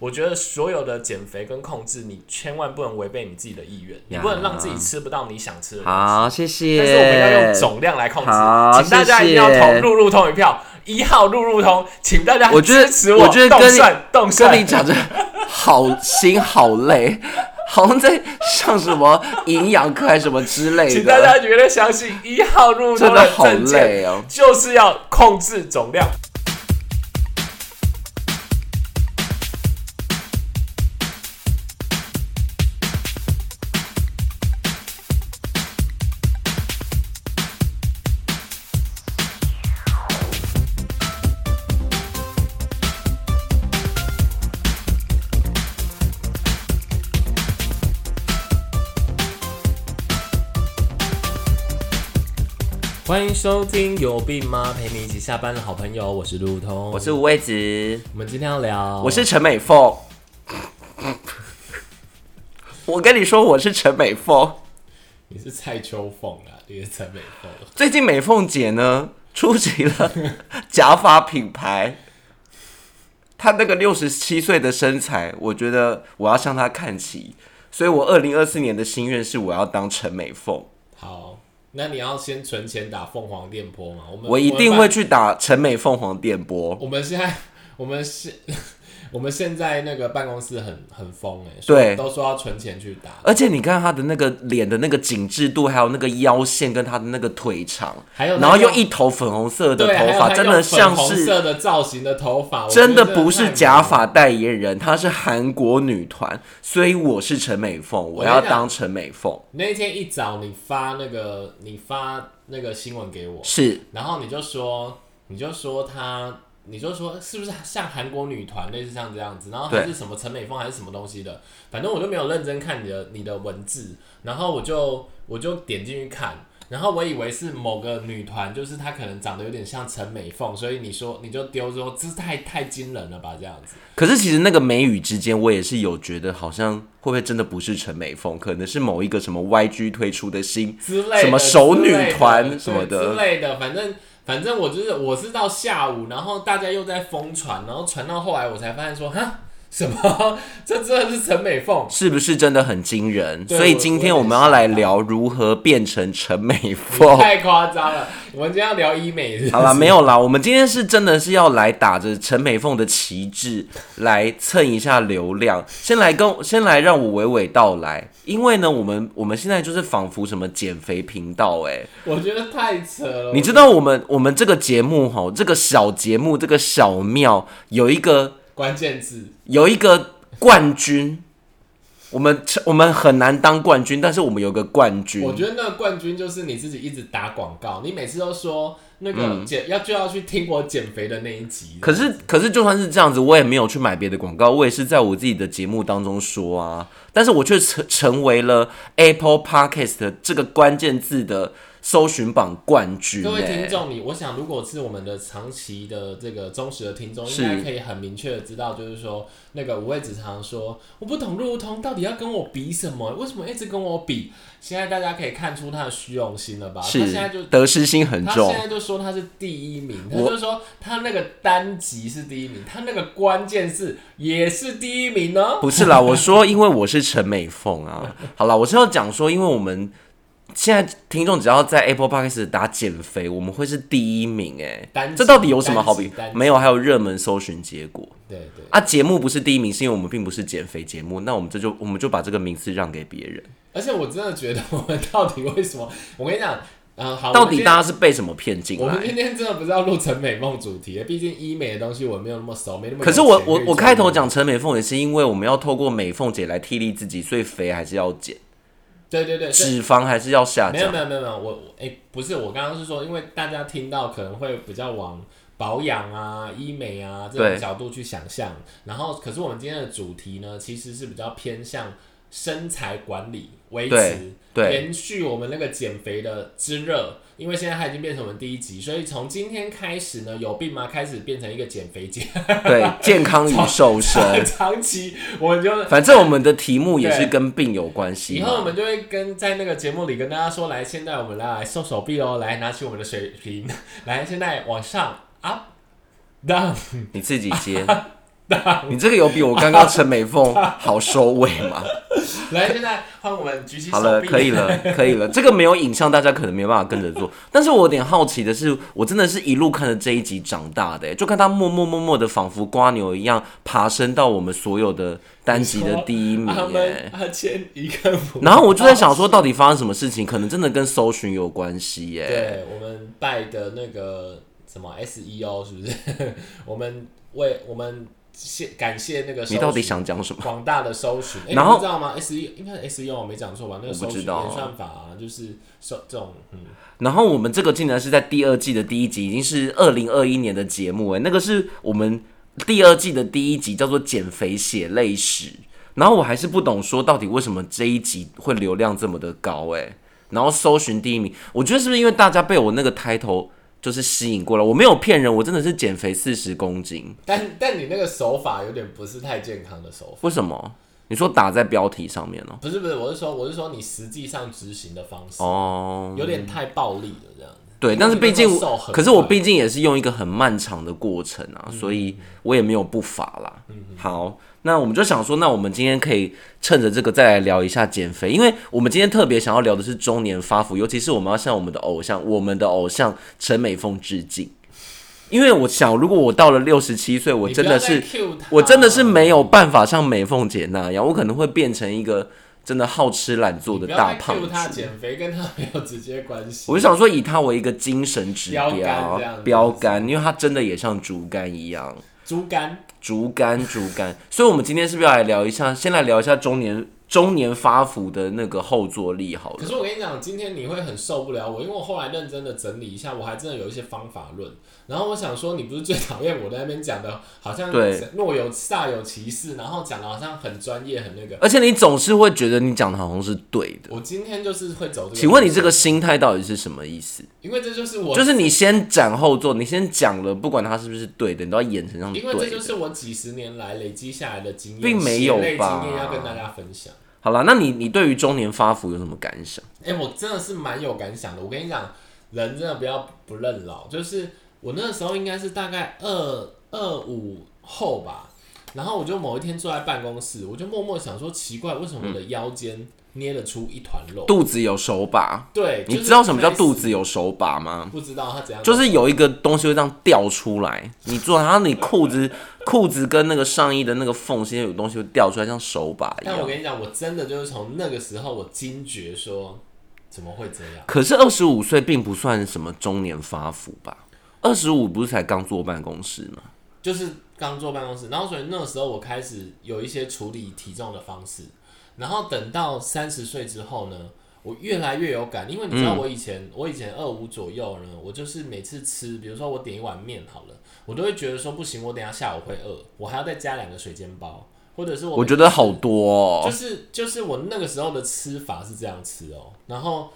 我觉得所有的减肥跟控制，你千万不能违背你自己的意愿，你不能让自己吃不到你想吃的东西。好，谢谢。但是我们要用总量来控制，好请大家一定要投路路通一票，一号路路通，请大家我支持我觉得动跟动算跟你讲着好心好累，好像在上什么营养课还是什么之类的请大，家绝对相信一号路路通真的好累哦。就是要控制总量。收听有病吗？陪你一起下班的好朋友，我是路通，我是五味子，我们今天要聊，我是陈美凤。我跟你说，我是陈美凤。你是蔡秋凤啊，你是陈美凤。最近美凤姐呢出席了假发品牌，她那个六十七岁的身材，我觉得我要向她看齐。所以我二零二四年的心愿是我要当陈美凤，好，那你要先存钱打凤凰电波嘛？我们我一定会。去打成美凤凰电波。我们现在，我们现我们现在那个办公室很很疯哎，对都说要存钱去打，而且你看他的那个脸的那个紧致度，还有那个腰线跟他的那个腿长，还有然后又一头粉红色的头发，真的用粉红像是色的造型的头发，真的不是假发代言人，她是韩国女团，所以我是陈美凤，我要当陈美凤。那天一早你发那个你发那个新闻给我，是然后你就说你就说他。你就说是不是像韩国女团类似像这样子，然后还是什么陈美凤还是什么东西的，反正我就没有认真看你的你的文字，然后我就我就点进去看，然后我以为是某个女团，就是她可能长得有点像陈美凤，所以你说你就丢说这太太惊人了吧这样子，可是其实那个眉宇之间，我也是有觉得好像会不会真的不是陈美凤，可能是某一个什么 YG 推出的新之类的，什么熟女团什么的。之类的，反正反正我就是我是到下午，然后大家又在疯传，然后传到后来我才发现说哈什么 这真的是陈美凤，是不是真的很惊人？所以今天我们要来聊如何变成陈美你凤。太夸张了。我们今天要聊医美是是好啦，没有啦，我们今天是真的是要来打着陈美凤的旗帜来蹭一下流量。先来跟先来让我娓娓道来，因为呢，我们我们现在就是仿佛什么减肥频道哎、我觉得太扯了。你知道我们我们这个节目哈，这个小节目这个小庙有一个关键字有一个冠军，我们我们很难当冠军，但是我们有个冠军。我觉得那个冠军就是你自己一直打广告，你每次都说那个嗯减、要就要去听我减肥的那一集。可是可是就算是这样子，我也没有去买别的广告，我也是在我自己的节目当中说啊，但是我却成成为了 Apple Podcast 的这个关键字的搜寻榜冠军、各位听欸。众，你我想，如果是我们的长期的这个忠实的听众，应该可以很明确的知道，就是说，那个五味子常说，我不懂路通到底要跟我比什么？为什么一直跟我比？现在大家可以看出他的虚荣心了吧？他现在就。得失心很重他重现，在就说他是第一名，他我就说他那个单集是第一名，他那个关键字也是第一名呢。不是啦，我说因为我是陈美凤啊。好了，我是要讲说，因为我们现在听众只要在 Apple Podcast 打减肥，我们会是第一名哎、这到底有什么好比没有，还有热门搜寻结果对对，啊。节目不是第一名，是因为我们并不是减肥节目，那我们这就我们就把这个名次让给别人。而且我真的觉得我们到底为什么？我跟你讲，嗯、好，到底大家是被什么骗进来我们今？天真的不是要录陈美凤主题，毕竟医美的东西我没有那么熟，没那么可是我我我开头讲陈美凤也是因为我们要透过美凤姐来替力自己，所以肥还是要减，对对对，脂肪还是要下没有。没有没有没有，我我哎、不是，我刚刚是说，因为大家听到可能会比较往保养啊、医美啊这种角度去想象，然后可是我们今天的主题呢，其实是比较偏向身材管理、维持、对延续我们那个减肥的之热。因为现在它已经变成我们第一集，所以从今天开始呢，有病吗？开始变成一个减肥节，对，健康与瘦身。长 期我们就反正我们的题目也是跟病有关系以后我嘛。们就会跟在那个节目里跟大家说，来，现在我们来来瘦手臂哦，来拿起我们的水瓶，来，现在往上 up down 你自己接，你这个有比我刚刚陈美凤 好收尾吗？来，现在换我们举起手好了，可以了，可以了。这个没有影像，大家可能没办法跟着做。但是我有点好奇的是，我真的是一路看着这一集长大的、欸就看他默默默默的，仿佛瓜牛一样爬升到我们所有的单集的第一名、他欸。们一个，然后我就在想说，到底发生什么事情？可能真的跟搜寻有关系耶、对我们拜的那个什么 SEO 是不是？我们为我们谢感谢那个你到底想讲什么？广大的搜寻，哎、然后你知道吗？SEO 应该是 SEO 我没讲错吧？那个我不搜寻知道演算法啊，就是搜这种嗯。然后我们这个竟然是在第二季的第一集，已经是二零二一年的节目哎，那个是我们第二季的第一集，叫做《减肥血泪史》。然后我还是不懂说到底为什么这一集会流量这么的高哎，然后搜寻第一名，我觉得是不是因为大家被我那个 title 就是吸引过来？我没有骗人，我真的是减肥四十公斤。但但你那个手法有点不是太健康的手法，为什么？你说打在标题上面哦、不是不是，我是说我是说你实际上执行的方式、哦，有点太暴力了，这样子。对，但是毕竟可是我毕竟也是用一个很漫长的过程啊，嗯所以我也没有不法啦。好，那我们就想说，那我们今天可以趁着这个再来聊一下减肥，因为我们今天特别想要聊的是中年发福，尤其是我们要向我们的偶像，我们的偶像陈美凤致敬。因为我想，如果我到了六十七岁，我真的是我真的是没有办法像美凤姐那样，我可能会变成一个真的好吃懒做的大胖 cue 他子。减肥跟他没有直接关系。我就想说，以他为一个精神指标标杆，因为他真的也像竹竿一样，竹竿，竹竿竹竿。所以，我们今天是不是要来聊一下？先来聊一下中年中年发福的那个后坐力好了。可是我跟你讲，今天你会很受不了我，因为我后来认真的整理一下，我还真的有一些方法论。然后我想说，你不是最讨厌我在那边讲的，好像对若有煞有其事，然后讲的好像很专业很那个。而且你总是会觉得你讲的好像是对的。我今天就是会走这个。请问你这个，心态到底是什么意思？因为这就是我，就是你先斩后奏，你先讲了，不管他是不是对的，你都要演成像因为这。就是我几十年来累积下来的经验，并没有吧经验要跟大家分享。好了，那你你对于中年发福有什么感想？哎、我真的是蛮有感想的。我跟你讲，人真的不要不认老，就是我那时候应该是大概二二五后吧，然后我就某一天坐在办公室，我就默默想说，奇怪，为什么我的腰间捏得出一团肉？肚子有手把，对，你就是知道什么叫肚子？有手把吗？不知道它怎样？就是有一个东西会这样掉出来，你做，然后你裤子裤子跟那个上衣的那个缝隙有东西会掉出来，像手把一样。但我跟你讲，我真的就是从那个时候，我惊觉说，怎么会这样？可是二十五岁并不算什么中年发福吧？二十五不是才刚坐办公室吗？就是刚坐办公室，然后所以那个时候我开始有一些处理体重的方式，然后等到三十岁之后呢，我越来越有感，因为你知道我以前、我以前二五左右呢，我就是每次吃，比如说我点一碗面好了，我都会觉得说不行，我等下下午会饿，我还要再加两个水煎包，或者是我我觉得好多哦。就是就是我那个时候的吃法是这样吃哦，然后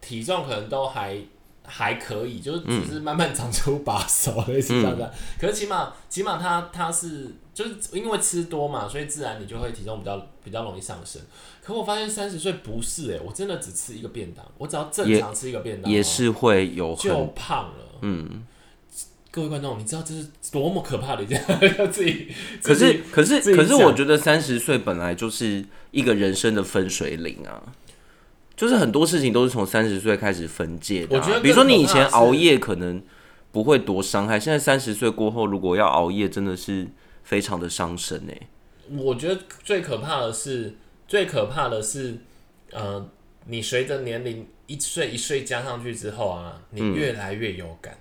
体重可能都还还可以，就是只是慢慢长出把手，类似这样的。可是起码起码他他是就是因为吃多嘛，所以自然你就会体重比较比较容易上升。可我发现三十岁不是哎、我真的只吃一个便当，我只要正常吃一个便当、哦，也是会有就胖了。嗯，各位观众，你知道这是多么可怕的一件 自己？可是可是可是，我觉得三十岁本来就是一个人生的分水岭啊，就是很多事情都是从三十岁开始分界的啊、我觉得比如说你以前熬夜可能不会多伤害，现在三十岁过后，如果要熬夜，真的是非常的伤身哎、我觉得最可怕的是，最可怕的是，呃，你随着年龄一岁一岁加上去之后啊，你越来越有感，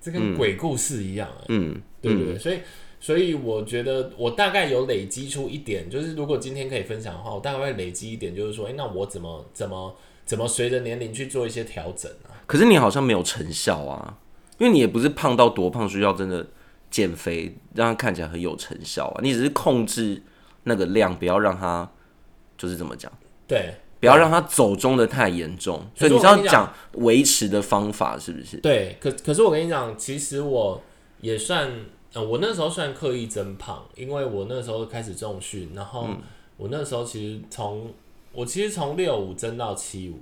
这跟鬼故事一样、欸，嗯，对不对？所以，所以我觉得我大概有累积出一点，就是如果今天可以分享的话，我大概会累积一点，就是说，哎、那我怎么怎么怎么随着年龄去做一些调整啊？可是你好像没有成效啊，因为你也不是胖到多胖需要真的减肥让它看起来很有成效啊，你只是控制那个量，不要让它就是怎么讲。对不要让它走中的太严重，所以你是要讲维持的方法，是不是？对，可可是我跟你讲，其实我也算，呃，我那时候算刻意增胖，因为我那时候开始重训，然后我那时候其实从我其实从六五增到七五，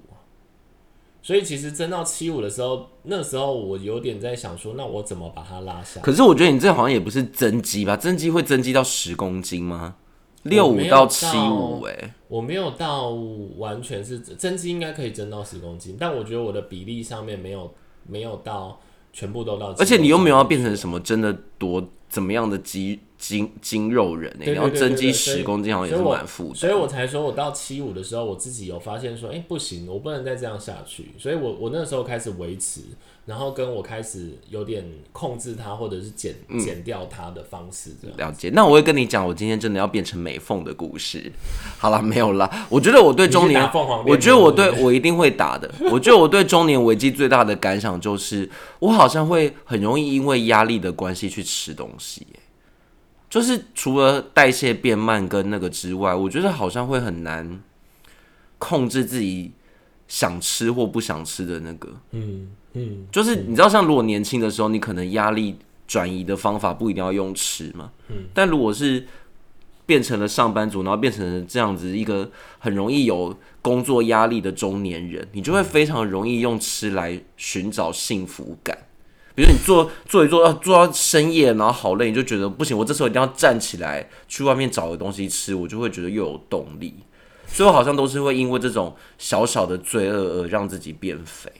所以其实增到七五的时候，那时候我有点在想说，那我怎么把它拉下？可是我觉得你这好像也不是增肌吧？增肌会增肌到十公斤吗？六五到七五，哎，我没有到完全是增肌，应该可以增到十公斤，但我觉得我的比例上面没有没有到全部都到，而且你又没有要变成什么真的多怎么样的肌筋筋肉人哎、对对你要增肌十公斤好像也是蛮负所以。我才说，我到七五的时候，我自己有发现说，哎、不行，我不能再这样下去。所以我我那时候开始维持，然后跟我开始有点控制它，或者是减嗯减掉它的方式，这样。了解，那我会跟你讲，我今天真的要变成美凤的故事。好了，没有啦。我觉得我对中年我觉得我对我一定会打的。我觉得我对中年危机最大的感想就是，我好像会很容易因为压力的关系去吃东西耶。就是除了代谢变慢跟那个之外，我觉得好像会很难控制自己想吃或不想吃的那个。嗯嗯，就是你知道，像如果年轻的时候，你可能压力转移的方法不一定要用吃嘛。嗯。但如果是变成了上班族，然后变成了这样子一个很容易有工作压力的中年人，你就会非常容易用吃来寻找幸福感。比如你做做一做，要做到深夜，然后好累，你就觉得不行，我这时候一定要站起来去外面找个东西吃，我就会觉得又有动力。所以我好像都是会因为这种小小的罪恶而让自己变肥。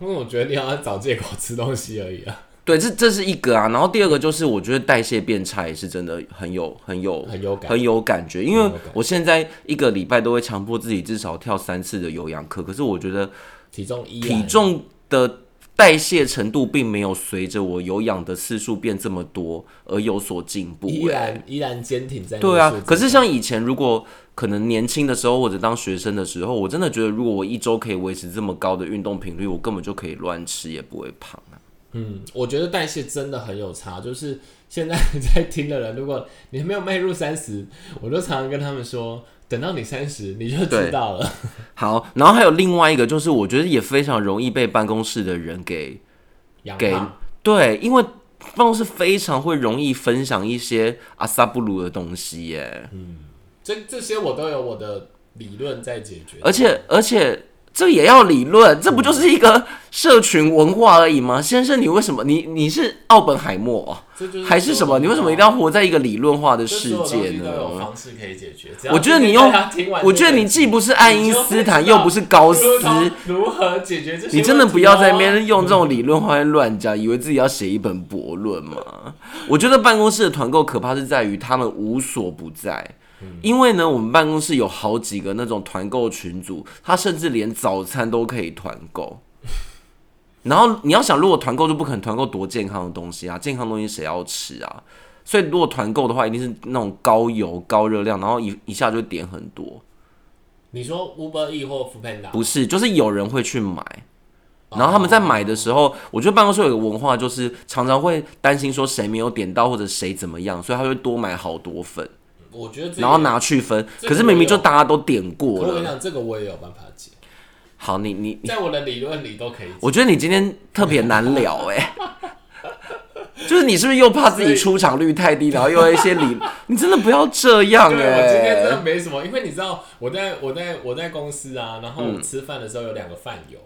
因为我觉得你好像找借口吃东西而已啊，对，这这是一个啊，然后第二个就是我觉得代谢变差也是真的很有很有很有感。很有感觉，因为我现在一个礼拜都会强迫自己至少跳三次的有氧课，可是我觉得体重一体重的代谢程度并没有随着我有氧的次数变这么多而有所进步、依欸。然依然坚挺在对啊可是像以前，如果可能年轻的时候或者当学生的时候，我真的觉得，如果我一周可以维持这么高的运动频率，我根本就可以乱吃，也不会胖啊。嗯，我觉得代谢真的很有差。就是现在 在听的人，如果你还没有迈入三十，我就常常跟他们说，等到你三十，你就知道了。好，然后还有另外一个，就是我觉得也非常容易被办公室的人给给，对，因为办公室非常会容易分享一些阿萨布鲁的东西耶，嗯这这些我都有我的理论在解决。而且而且这也要理论，这不就是一个社群文化而已吗？先生，你为什么你你是奥本海默还是什么？你为什么一定要活在一个理论化的世界呢？方式可以解决。我觉得你用我觉得你既不是爱因斯坦，又不是高斯，如何解决这些？你真的不要在那边用这种理论化乱讲，以为自己要写一本博论吗？我觉得办公室的团购可怕是在于他们无所不在。因为呢，我们办公室有好几个那种团购群组，他甚至连早餐都可以团购。然后你要想，如果团购就不可能团购多健康的东西啊，健康的东西谁要吃啊？所以如果团购的话，一定是那种高油、高热量，然后一一下就点很多。你说 Uber E 或 f o o Panda 不是，就是有人会去买，然后他们在买的时候，我觉得办公室有个文化，就是常常会担心说谁没有点到或者谁怎么样，所以他会多买好多份，我觉得这个然后拿去分。这个可是明明就大家都点过了。可我跟你讲，这个我也有办法解，好，你你你，在我的理论里都可以。我觉得你今天特别难聊哎、就是你是不是又怕自己出场率太低，然后又有一些理，你真的不要这样对，哎、我今天真的没什么，因为你知道我在我在我在公司啊，然后吃饭的时候有两个饭友，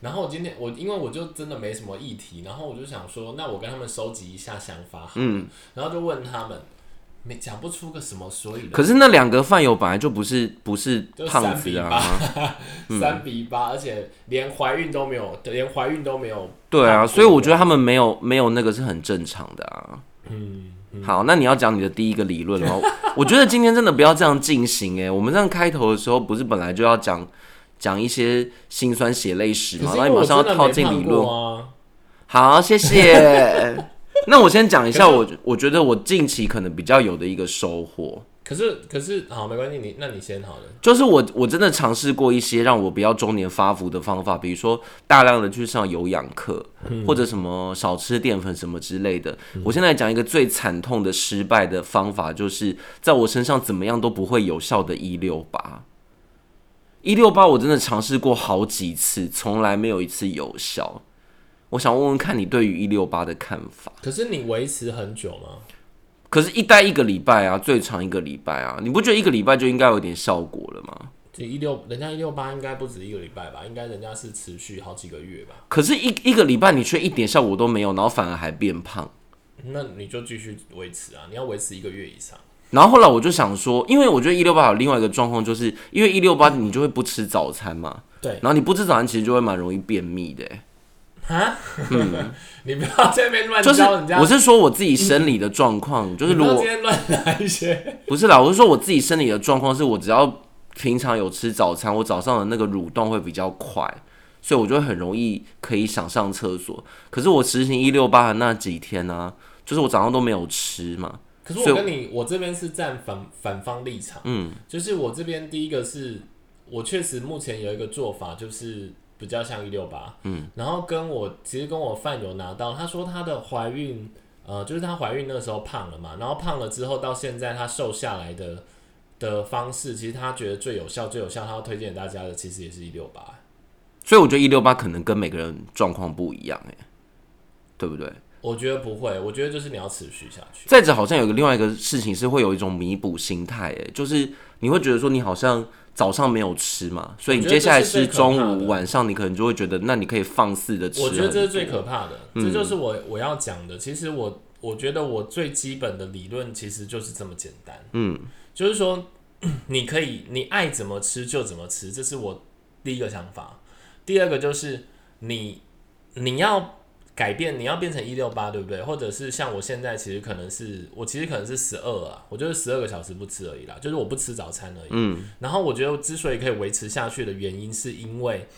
然后我今天我因为我就真的没什么议题，然后我就想说，那我跟他们收集一下想法好，嗯，然后就问他们，没讲不出个什么所以然，可是那两个饭友本来就不是不是胖子啊，三比八，而且连怀孕都没有，连怀孕都没有。对啊，所以我觉得他们没有没有那个是很正常的啊。嗯，好，那你要讲你的第一个理论了吗？我觉得今天真的不要这样进行哎、我们这样开头的时候不是本来就要讲讲一些心酸血泪史吗？可是然后你马上要套进理论。啊。好，谢谢。那我先讲一下我我觉得我近期可能比较有的一个收获。可是可是好，没关系，你那你先好了。就是我我真的尝试过一些让我不要中年发福的方法，比如说大量的去上有氧课，或者什么少吃淀粉什么之类的。我现在讲一个最惨痛的失败的方法，就是在我身上怎么样都不会有效的一六八。一六八我真的尝试过好几次，从来没有一次有效。我想问问看你对于一六八的看法。可是你维持很久吗？可是，一待一个礼拜啊，最长一个礼拜啊，你不觉得一个礼拜就应该有点效果了吗？就一六，人家一六八应该不止一个礼拜吧？应该人家是持续好几个月吧？可是一，一个礼拜你却一点效果都没有，然后反而还变胖。那你就继续维持啊！你要维持一个月以上。然后后来我就想说，因为我觉得一六八有另外一个状况，就是因为一六八你就会不吃早餐嘛，对，然后你不吃早餐，其实就会蛮容易便秘的。啊，你不要在那边乱就是教人家。我是说我自己生理的状况，就是如果乱来一些。不是啦，我是说我自己生理的状况，是我只要平常有吃早餐，我早上的那个蠕动会比较快，所以我就会很容易可以想上厕所。可是我实行一六八的那几天呢、就是我早上都没有吃嘛，可是我跟你，我这边是站反反方立场，嗯，就是我这边第一个是，我确实目前有一个做法，就是比较像一六八，嗯，然后跟我其实跟我饭友拿到，他说她的怀孕，呃，就是她怀孕那个时候胖了嘛，然后胖了之后到现在她瘦下来的的方式，其实他觉得最有效、最有效，他要推荐给大家的，其实也是一六八。所以我觉得一六八可能跟每个人状况不一样，哎，对不对？我觉得不会，我觉得就是你要持续下去。再者，好像有个另外一个事情是会有一种弥补心态，哎，就是你会觉得说你好像早上没有吃嘛，所以你接下来吃中午、晚上，你可能就会觉得，那你可以放肆的吃。我觉得这是最可怕的，嗯这就是我我要讲的。其实我我觉得我最基本的理论其实就是这么简单，嗯，就是说 你可以你爱怎么吃就怎么吃，这是我第一个想法。第二个就是你你要改变，你要变成一六八，对不对？或者是像我现在其实可能是我其实可能是十二啊，我就是十二个小时不吃而已啦，就是我不吃早餐而已。嗯，然后我觉得之所以可以维持下去的原因，是因为，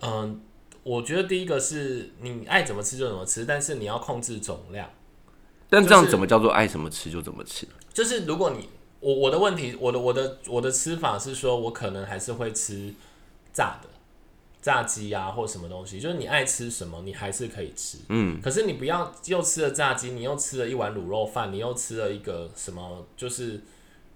嗯、我觉得第一个是你爱怎么吃就怎么吃，但是你要控制总量。但这样怎么叫做爱什么吃就怎么吃？就是如果你我我的问题，我的我的我的吃法是说，我可能还是会吃炸的炸鸡啊，或什么东西，就是你爱吃什么，你还是可以吃。嗯，可是你不要又吃了炸鸡，你又吃了一碗卤肉饭，你又吃了一个什么，就是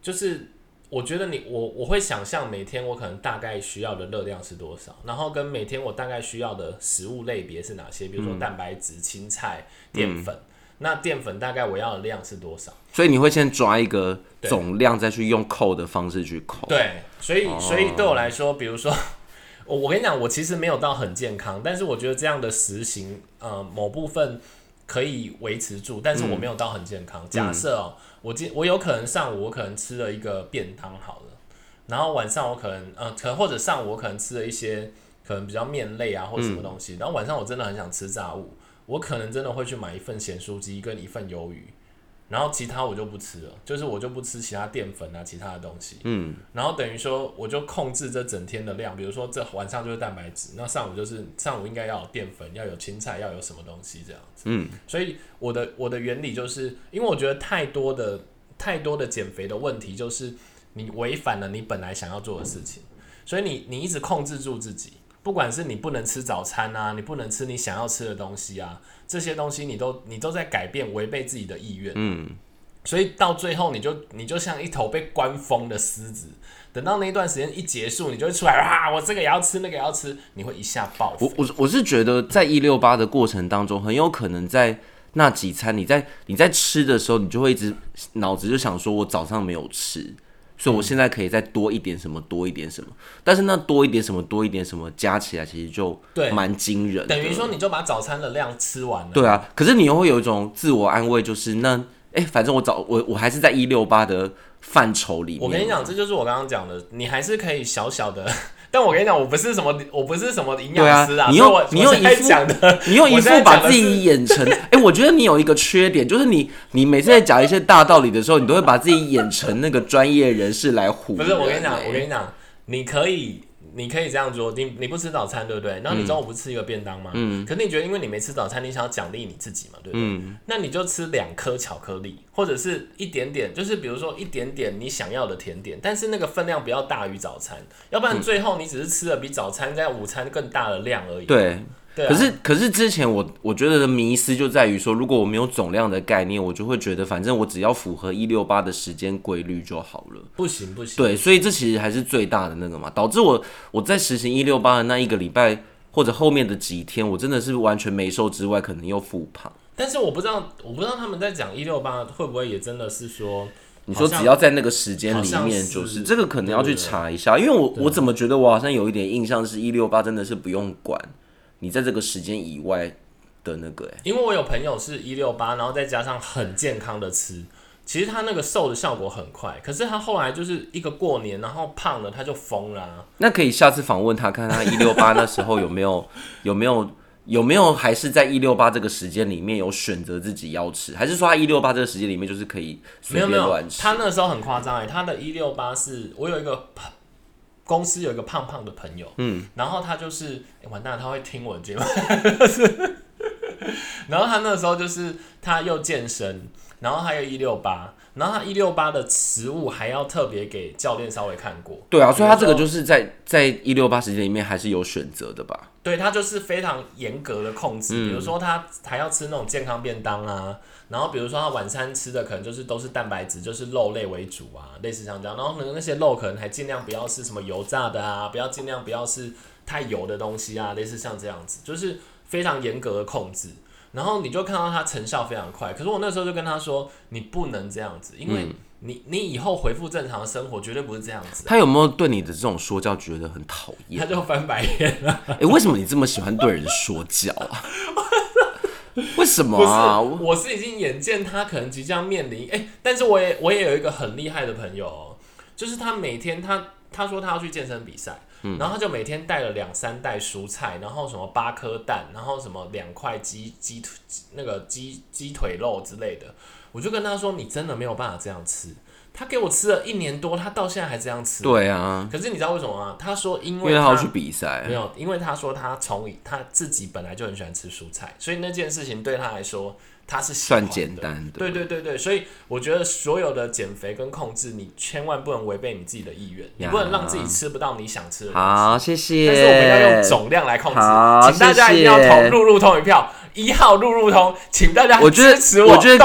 就是。我觉得你我我会想象每天我可能大概需要的热量是多少，然后跟每天我大概需要的食物类别是哪些，比如说蛋白质、青菜、淀粉。那淀粉大概我要的量是多少？所以你会先抓一个总量，再去用扣的方式去扣。对，所以哦所以对我来说，比如说，我我跟你讲，我其实没有到很健康，但是我觉得这样的实行，呃，某部分可以维持住，但是我没有到很健康。假设哦，我今我有可能上午我可能吃了一个便当好了，然后晚上我可能呃，可或者上午我可能吃了一些可能比较面类啊或者什么东西，然后晚上我真的很想吃炸物，我可能真的会去买一份咸酥鸡跟一份鱿鱼。然后其他我就不吃了，就是我就不吃其他淀粉啊，其他的东西。嗯，然后等于说，我就控制这整天的量，比如说这晚上就是蛋白质，那上午就是上午应该要有淀粉，要有青菜，要有什么东西这样子。嗯，所以我的我的原理就是，因为我觉得太多的太多的减肥的问题，就是你违反了你本来想要做的事情，所以你你一直控制住自己，不管是你不能吃早餐啊，你不能吃你想要吃的东西啊，这些东西你都你都在改变，违背自己的意愿。嗯，所以到最后，你就你就像一头被关封的狮子，等到那一段时间一结束，你就会出来啊，我这个也要吃，那个也要吃，你会一下爆我。我我是觉得在一六八的过程当中，很有可能在那几餐你在你在吃的时候，你就会一直脑子就想说，我早上没有吃，所以我现在可以再多一点什么，多一点什么。但是那多一点什么，多一点什么加起来，其实就对蛮惊人的。等于说，你就把早餐的量吃完了。对啊，可是你又会有一种自我安慰，就是那哎、反正我早我我还是在一六八的范畴里面。我跟你讲，这就是我刚刚讲的，你还是可以小小的。但我跟你讲，我不是什么，我不是什么营养师啊，你用你用一副讲的，你用一副把自己演成，哎、我觉得你有一个缺点，就是你你每次在讲一些大道理的时候，你都会把自己演成那个专业人士来唬人、不是我跟你讲，哎我跟你讲，你可以，你可以这样做，你你不吃早餐对不对？然后你中午不吃一个便当吗？嗯。可是你觉得，因为你没吃早餐，你想要奖励你自己嘛，对不对？嗯那你就吃两颗巧克力，或者是一点点，就是比如说一点点你想要的甜点，但是那个分量不要大于早餐，要不然最后你只是吃了比早餐在午餐更大的量而已。对。对啊、可是可是之前我我觉得的迷思就在于说，如果我没有总量的概念，我就会觉得反正我只要符合一六八的时间规律就好了。不行不行。对，所以这其实还是最大的那个嘛，导致我我在实行一六八的那一个礼拜或者后面的几天，我真的是完全没瘦之外，可能又复胖。但是我不知道，我不知道他们在讲一六八会不会也真的是说，你说只要在那个时间里面，就是这个可能要去查一下，因为我我怎么觉得我好像有一点印象是一六八真的是不用管你在这个时间以外的那个、欸，因为我有朋友是一六八，然后再加上很健康的吃，其实他那个瘦的效果很快，可是他后来就是一个过年，然后胖了，他就疯了啊、那可以下次访问他，看他一六八 那时候有没有有没有有没有还是在一六八这个时间里面有选择自己要吃，还是说他一六八这个时间里面就是可以随没有没有便乱，吃？他那时候很夸张哎，他的一六八是我有一个朋公司有一个胖胖的朋友，嗯，然后他就是、欸完蛋，他会听我的节目，然后他那时候就是他又健身，然后还有一六八，然后他一六八的食物还要特别给教练稍微看过，对啊，所以他这个就是在在一六八时间里面还是有选择的吧？对他就是非常严格的控制，嗯比如说他还要吃那种健康便当啊，然后比如说他晚餐吃的可能就是都是蛋白质，就是肉类为主啊，类似像这样，然后呢那些肉可能还尽量不要是什么油炸的啊，不要尽量不要是太油的东西啊，类似像这样子，就是非常严格的控制。然后你就看到他成效非常快，可是我那时候就跟他说，你不能这样子，因为嗯你你以后恢复正常的生活绝对不是这样子。他有没有对你的这种说教觉得很讨厌？他就翻白眼了。哎、为什么你这么喜欢对人说教啊？为什么不是，啊？我是已经眼见他可能即将面临哎、但是我也我也有一个很厉害的朋友、哦，就是他每天他他说他要去健身比赛，嗯。然后他就每天带了两三袋蔬菜，然后什么八颗蛋，然后什么两块鸡鸡腿那个鸡鸡腿肉之类的，我就跟他说你真的没有办法这样吃，他给我吃了一年多，他到现在还这样吃，，对啊，可是你知道为什么吗？他说因因为为他要去比赛。没，有，因为他说他从他自己本来就很喜欢吃蔬菜，所以那件事情对他来说他是算简单的。对对对对，所以我觉得所有的减肥跟控制，你千万不能违背你自己的意愿，你不能让自己吃不到你想吃的东西。好，谢谢。但是我们要用总量来控制，请大家一定要投入路通一票，一号入路通，请大家我支持我觉得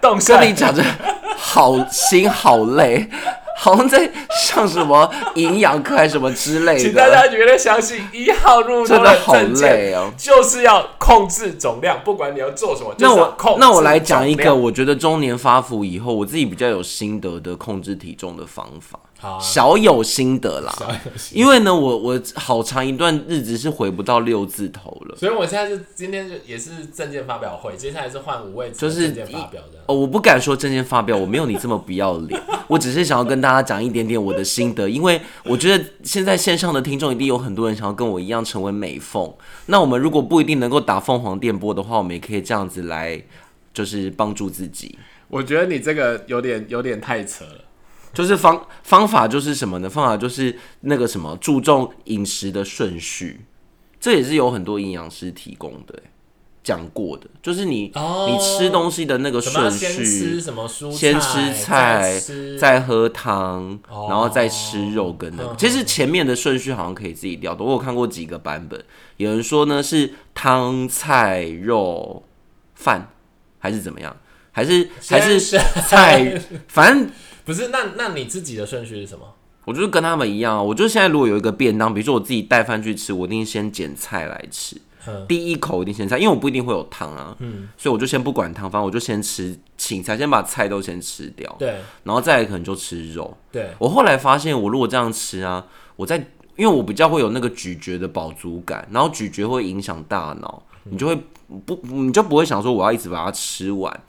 动跟你讲着好心好累，好像在上什么营养课还是什么之类的。请大，家绝对相信一号入真的好证件累哦。就是要控制总量，不管你要做什么，那我就是控制那我来讲一个，我觉得中年发福以后，我自己比较有心得的控制体重的方法，好啊小有心得啦。小有心因为呢，我我好长一段日子是回不到六字头了。所以我现在是今天就也是证件发表会，接下来是换五位就是证件发表的。哦，我不敢说证件发表，我没有你这么不要脸，我只是想要跟大家讲一点点我的心得，因为我觉得现在线上的听众一定有很多人想要跟我一样成为美凤。那我们如果不一定能够打凤凰电波的话，我们也可以这样子来，就是帮助自己。我觉得你这个有点有点太扯了。就是方方法就是什么呢？方法就是那个什么注重饮食的顺序，这也是有很多营养师提供的、欸讲过的，就是你、哦。你吃东西的那个顺先吃序，什么蔬菜，先吃菜再喝汤，哦。然后再吃肉跟那个。嗯其实前面的顺序好像可以自己调动，我有看过几个版本，有人说呢是汤菜肉饭还是怎么样，还是还是菜，反正不是？那那你自己的顺序是什么？我就是跟他们一样啊，我就现在如果有一个便当，比如说我自己带饭去吃，我一定先捡菜来吃，嗯第一口一定先菜，因为我不一定会有汤啊，嗯，所以我就先不管汤，反正我就先吃青菜，先把菜都先吃掉，对然后再来可能就吃肉。对，我后来发现，我如果这样吃啊，我在因为我比较会有那个咀嚼的饱足感，然后咀嚼会影响大脑，你就会不你就不会想说我要一直把它吃完。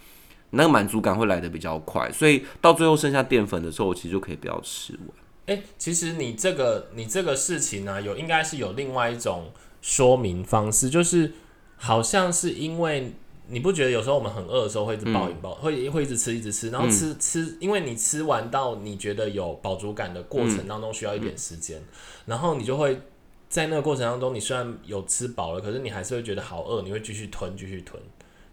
那个满足感会来的比较快，所以到最后剩下淀粉的时候，我其实就可以不要吃完。哎、其实你这个你这个事情呢、有应该是有另外一种说明方式，就是好像是因为你不觉得有时候我们很饿的时候会一直暴饮暴，会会一直吃一直吃，然后吃、吃，因为你吃完到你觉得有饱足感的过程当中需要一点时间，然后你就会在那个过程当中，你虽然有吃饱了，可是你还是会觉得好饿，你会继续吞继续吞，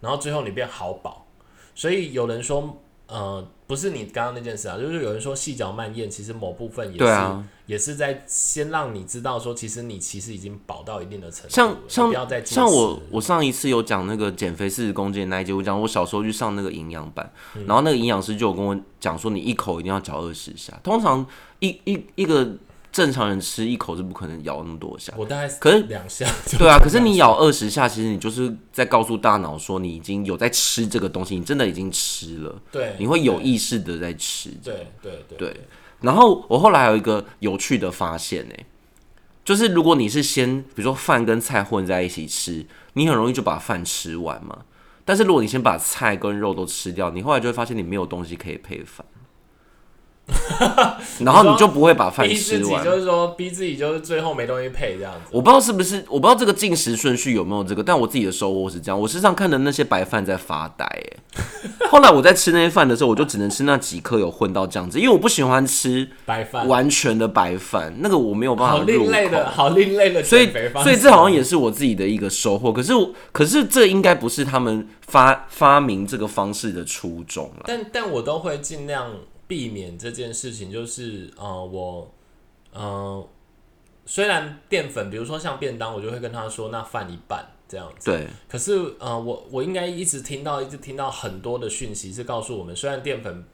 然后最后你变好饱，所以有人说。呃，不是你刚刚那件事啊，就是有人说细嚼慢咽，其实某部分也是、啊，也是在先让你知道说，其实你其实已经饱到一定的程度，像像不要再像我我上一次有讲那个减肥四十公斤的那一节，我讲我小时候去上那个营养班，嗯。然后那个营养师就有跟我讲说，你一口一定要嚼二十下，通常一一一个正常人吃一口是不可能咬那么多下。我大概可是两下对啊，可是你咬二十下，其实你就是在告诉大脑说你已经有在吃这个东西，你真的已经吃了，对，你会有意识的在吃。对对对对，然后我后来还有一个有趣的发现呢、就是如果你是先比如说饭跟菜混在一起吃，你很容易就把饭吃完嘛。但是如果你先把菜跟肉都吃掉，你后来就会发现你没有东西可以配饭，然后你就不会把饭吃完。就是说逼自己就是最后没东西配这样子。我不知道是不是，我不知道这个进食顺序有没有这个，但我自己的收获是这样。我时常看的那些白饭在发呆，哎，后来我在吃那些饭的时候，我就只能吃那几颗有混到这样子，因为我不喜欢吃白饭完全的白饭，那个我没有办法好另类的，好另类的所以所以这好像也是我自己的一个收获。可是我，可是这应该不是他们发发明这个方式的初衷了。但但我都会尽量避免这件事情，就是呃，我呃，虽然淀粉，比如说像便当，我就会跟他说，那饭一半这样子。对，可是呃，我我应该一直听到，一直听到很多的讯息是告诉我们，虽然淀粉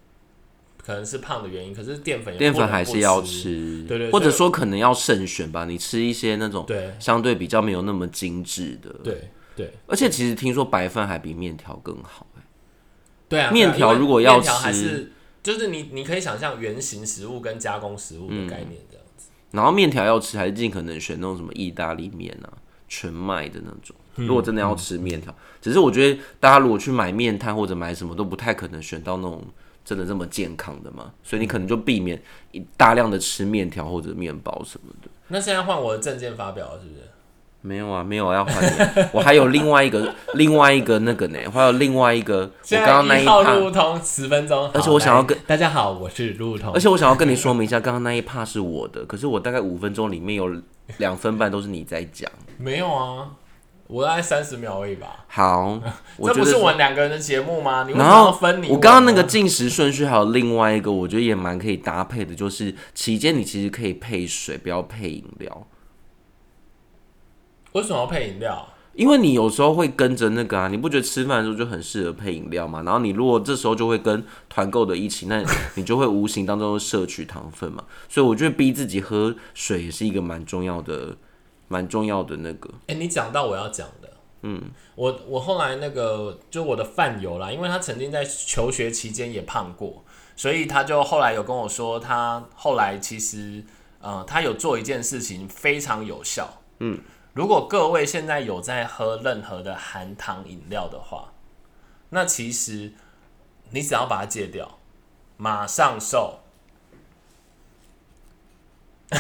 可能是胖的原因，可是淀粉淀粉还是要吃。吃，对对或者说可能要慎选吧。你吃一些那种对相对比较没有那么精致的，对对而且其实听说白饭还比面条更好、欸对啊！面条如果要吃是就是你你可以想象原型食物跟加工食物的概念这样子。然后面条要吃，还是尽可能选那种什么意大利面啊，全麦的那种。如果真的要吃面条，只是我觉得大家如果去买面摊或者买什么，都不太可能选到那种真的这么健康的嘛，所以你可能就避免一大量的吃面条或者面包什么的。那现在换我的证件发表了，是不是？没有啊，没有要换你，我还有另外一个另外一个那个呢，还有另外一个我现刚刚那一在一号趴，路通十分钟，而且我想要跟大家好，我是路通，而且我想要跟你说明一下，刚刚那一趴是我的，可是我大概五分钟里面有两分半都是你在讲。没有啊，我大概三十秒而已吧。好，这不是我们两个人的节目吗？然后分你我刚刚那个进食顺序还有另外一个，我觉得也蛮可以搭配的，就是期间你其实可以配水，不要配饮料，为什么要配饮料？因为你有时候会跟着那个啊，你不觉得吃饭的时候就很适合配饮料嘛？然后你如果这时候就会跟团购的一起，那 你就会无形当中摄取糖分嘛。所以我觉得逼自己喝水也是一个蛮重要的、蛮重要的那个。哎、你讲到我要讲的，嗯，我我后来那个就我的饭友啦，因为他曾经在求学期间也胖过，所以他就后来有跟我说，他后来其实呃，他有做一件事情非常有效，嗯，如果各位现在有在喝任何的含糖饮料的话，那其实你只要把它戒掉，马上瘦。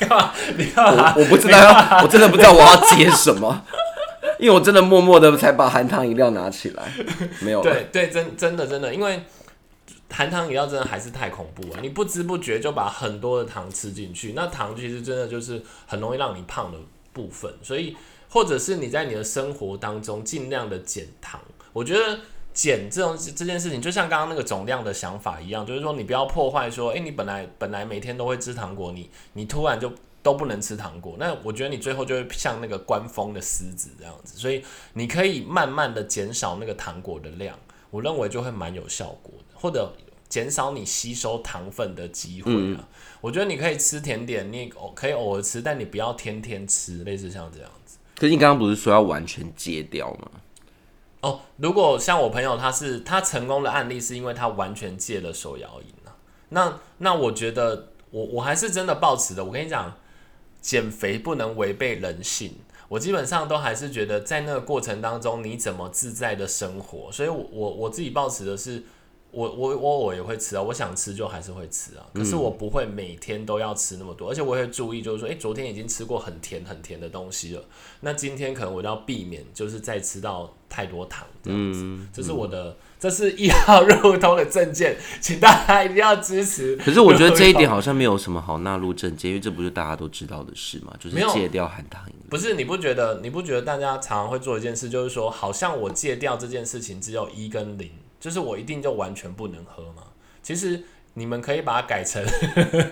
干嘛？你干嘛？我我不知道要，我真的不知道我要接什么，因为我真的默默的才把含糖饮料拿起来，没有了。对对，真真的真的，因为含糖饮料真的还是太恐怖了，你不知不觉就把很多的糖吃进去，那糖其实真的就是很容易让你胖的部分，所以或者是你在你的生活当中尽量的减糖，我觉得。减这种这件事情，就像刚刚那个总量的想法一样，就是说你不要破坏说，诶，你本来本来每天都会吃糖果，你你突然就都不能吃糖果，那我觉得你最后就会像那个关封的狮子这样子，所以你可以慢慢的减少那个糖果的量，我认为就会蛮有效果的，或者减少你吸收糖分的机会啊。我觉得你可以吃甜点，你偶可以偶尔吃，但你不要天天吃，类似像这样子。可是你刚刚不是说要完全戒掉吗？哦，如果像我朋友，他是他成功的案例，是因为他完全戒了手摇饮啊。那那我觉得我我还是真的抱持的。我跟你讲，减肥不能违背人性。我基本上都还是觉得，在那个过程当中，你怎么自在的生活。所以我，我我自己抱持的是，我我我我也会吃啊，我想吃就还是会吃啊。可是我不会每天都要吃那么多，而且我会注意，就是说，诶，昨天已经吃过很甜很甜的东西了，那今天可能我就要避免，就是再吃到太多糖这样子。这是我的，这是一号入通的证件，请大家一定要支持。可是我觉得这一点好像没有什么好纳入证件，因为这不是大家都知道的事嘛，就是戒掉含糖饮料。不是你不觉得？你不觉得大家常常会做一件事，就是说，好像我戒掉这件事情只有一跟零，就是我一定就完全不能喝吗？其实你们可以把它改成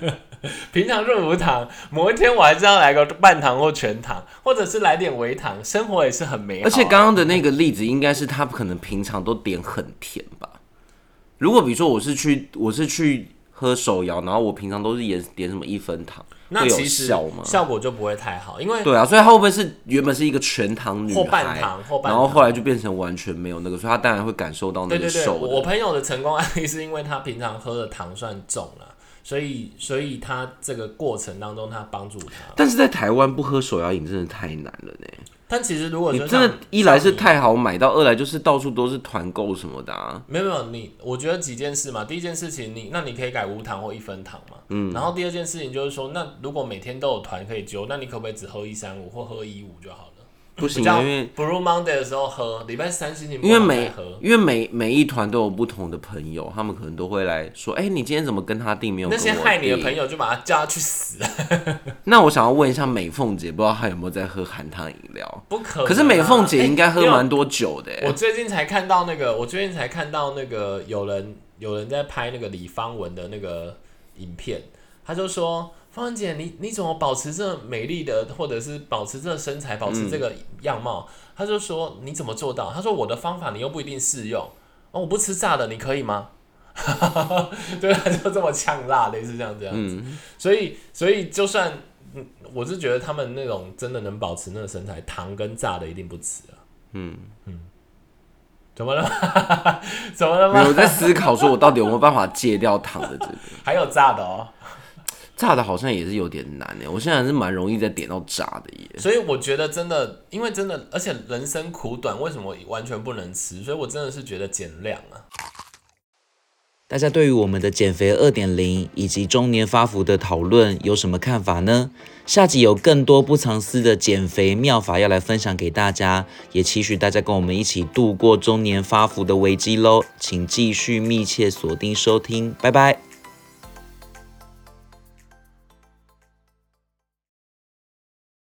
平常润无糖，某一天我还是要来个半糖或全糖，或者是来点微糖，生活也是很美好、而且刚刚的那个例子，应该是他可能平常都点很甜吧。如果比如说我是去我是去喝手摇，然后我平常都是点点什么一分糖，那其实效吗？效果就不会太好，因为对啊，所以她会不会是原本是一个全糖女后半孩，糖后半糖。然后后来就变成完全没有那个，所以她当然会感受到那个瘦我。朋友的成功案例是因为他平常喝的糖算重了，所以所以他这个过程当中他帮助他。但是在台湾不喝手摇饮真的太难了呢。但其实如果真的，一来是太好买到，二来就是到处都是团购什么的啊。没有没有你，我觉得几件事嘛。第一件事情你，那你可以改无糖或一分糖嘛。嗯。然后第二件事情就是说，那如果每天都有团可以揪，那你可不可以只喝一三五或喝一五就好了？不行因为 Blue Monday 的时候喝，礼拜三心情因为每每每一团都有不同的朋友，他们可能都会来说，哎、你今天怎么跟他订没有那些害你的朋友就把他叫他去死，那我想要问一下美凤姐，不知道她有没有在喝含糖饮料？不可能啊、可是美凤姐应该喝蛮多酒的、欸，我最近才看到那个，我最近才看到那个有人有人在拍那个李方文的那个影片，他就说：“芳文姐，你你怎么保持这美丽的，或者是保持这身材，保持这个样貌？”他就说：“你怎么做到？”他说：“我的方法你又不一定适用。哦，我不吃炸的，你可以吗？” 对，他就这么呛辣，类似这样这样子。嗯，所以，所以就算，嗯，我是觉得他们那种真的能保持那个身材，糖跟炸的一定不吃啊。嗯嗯，怎么了？怎么了吗？有我在思考，说我到底有没有办法戒掉糖的这个。还有炸的哦。炸的好像也是有点难诶，我现在还是蛮容易在点到炸的耶。所以我觉得真的，因为真的，而且人生苦短，为什么完全不能吃？所以我真的是觉得减量啊。大家对于我们的减肥二点零以及中年发福的讨论有什么看法呢？下集有更多不藏私的减肥妙法要来分享给大家，也期许大家跟我们一起度过中年发福的危机喽！请继续密切锁定收听，拜拜。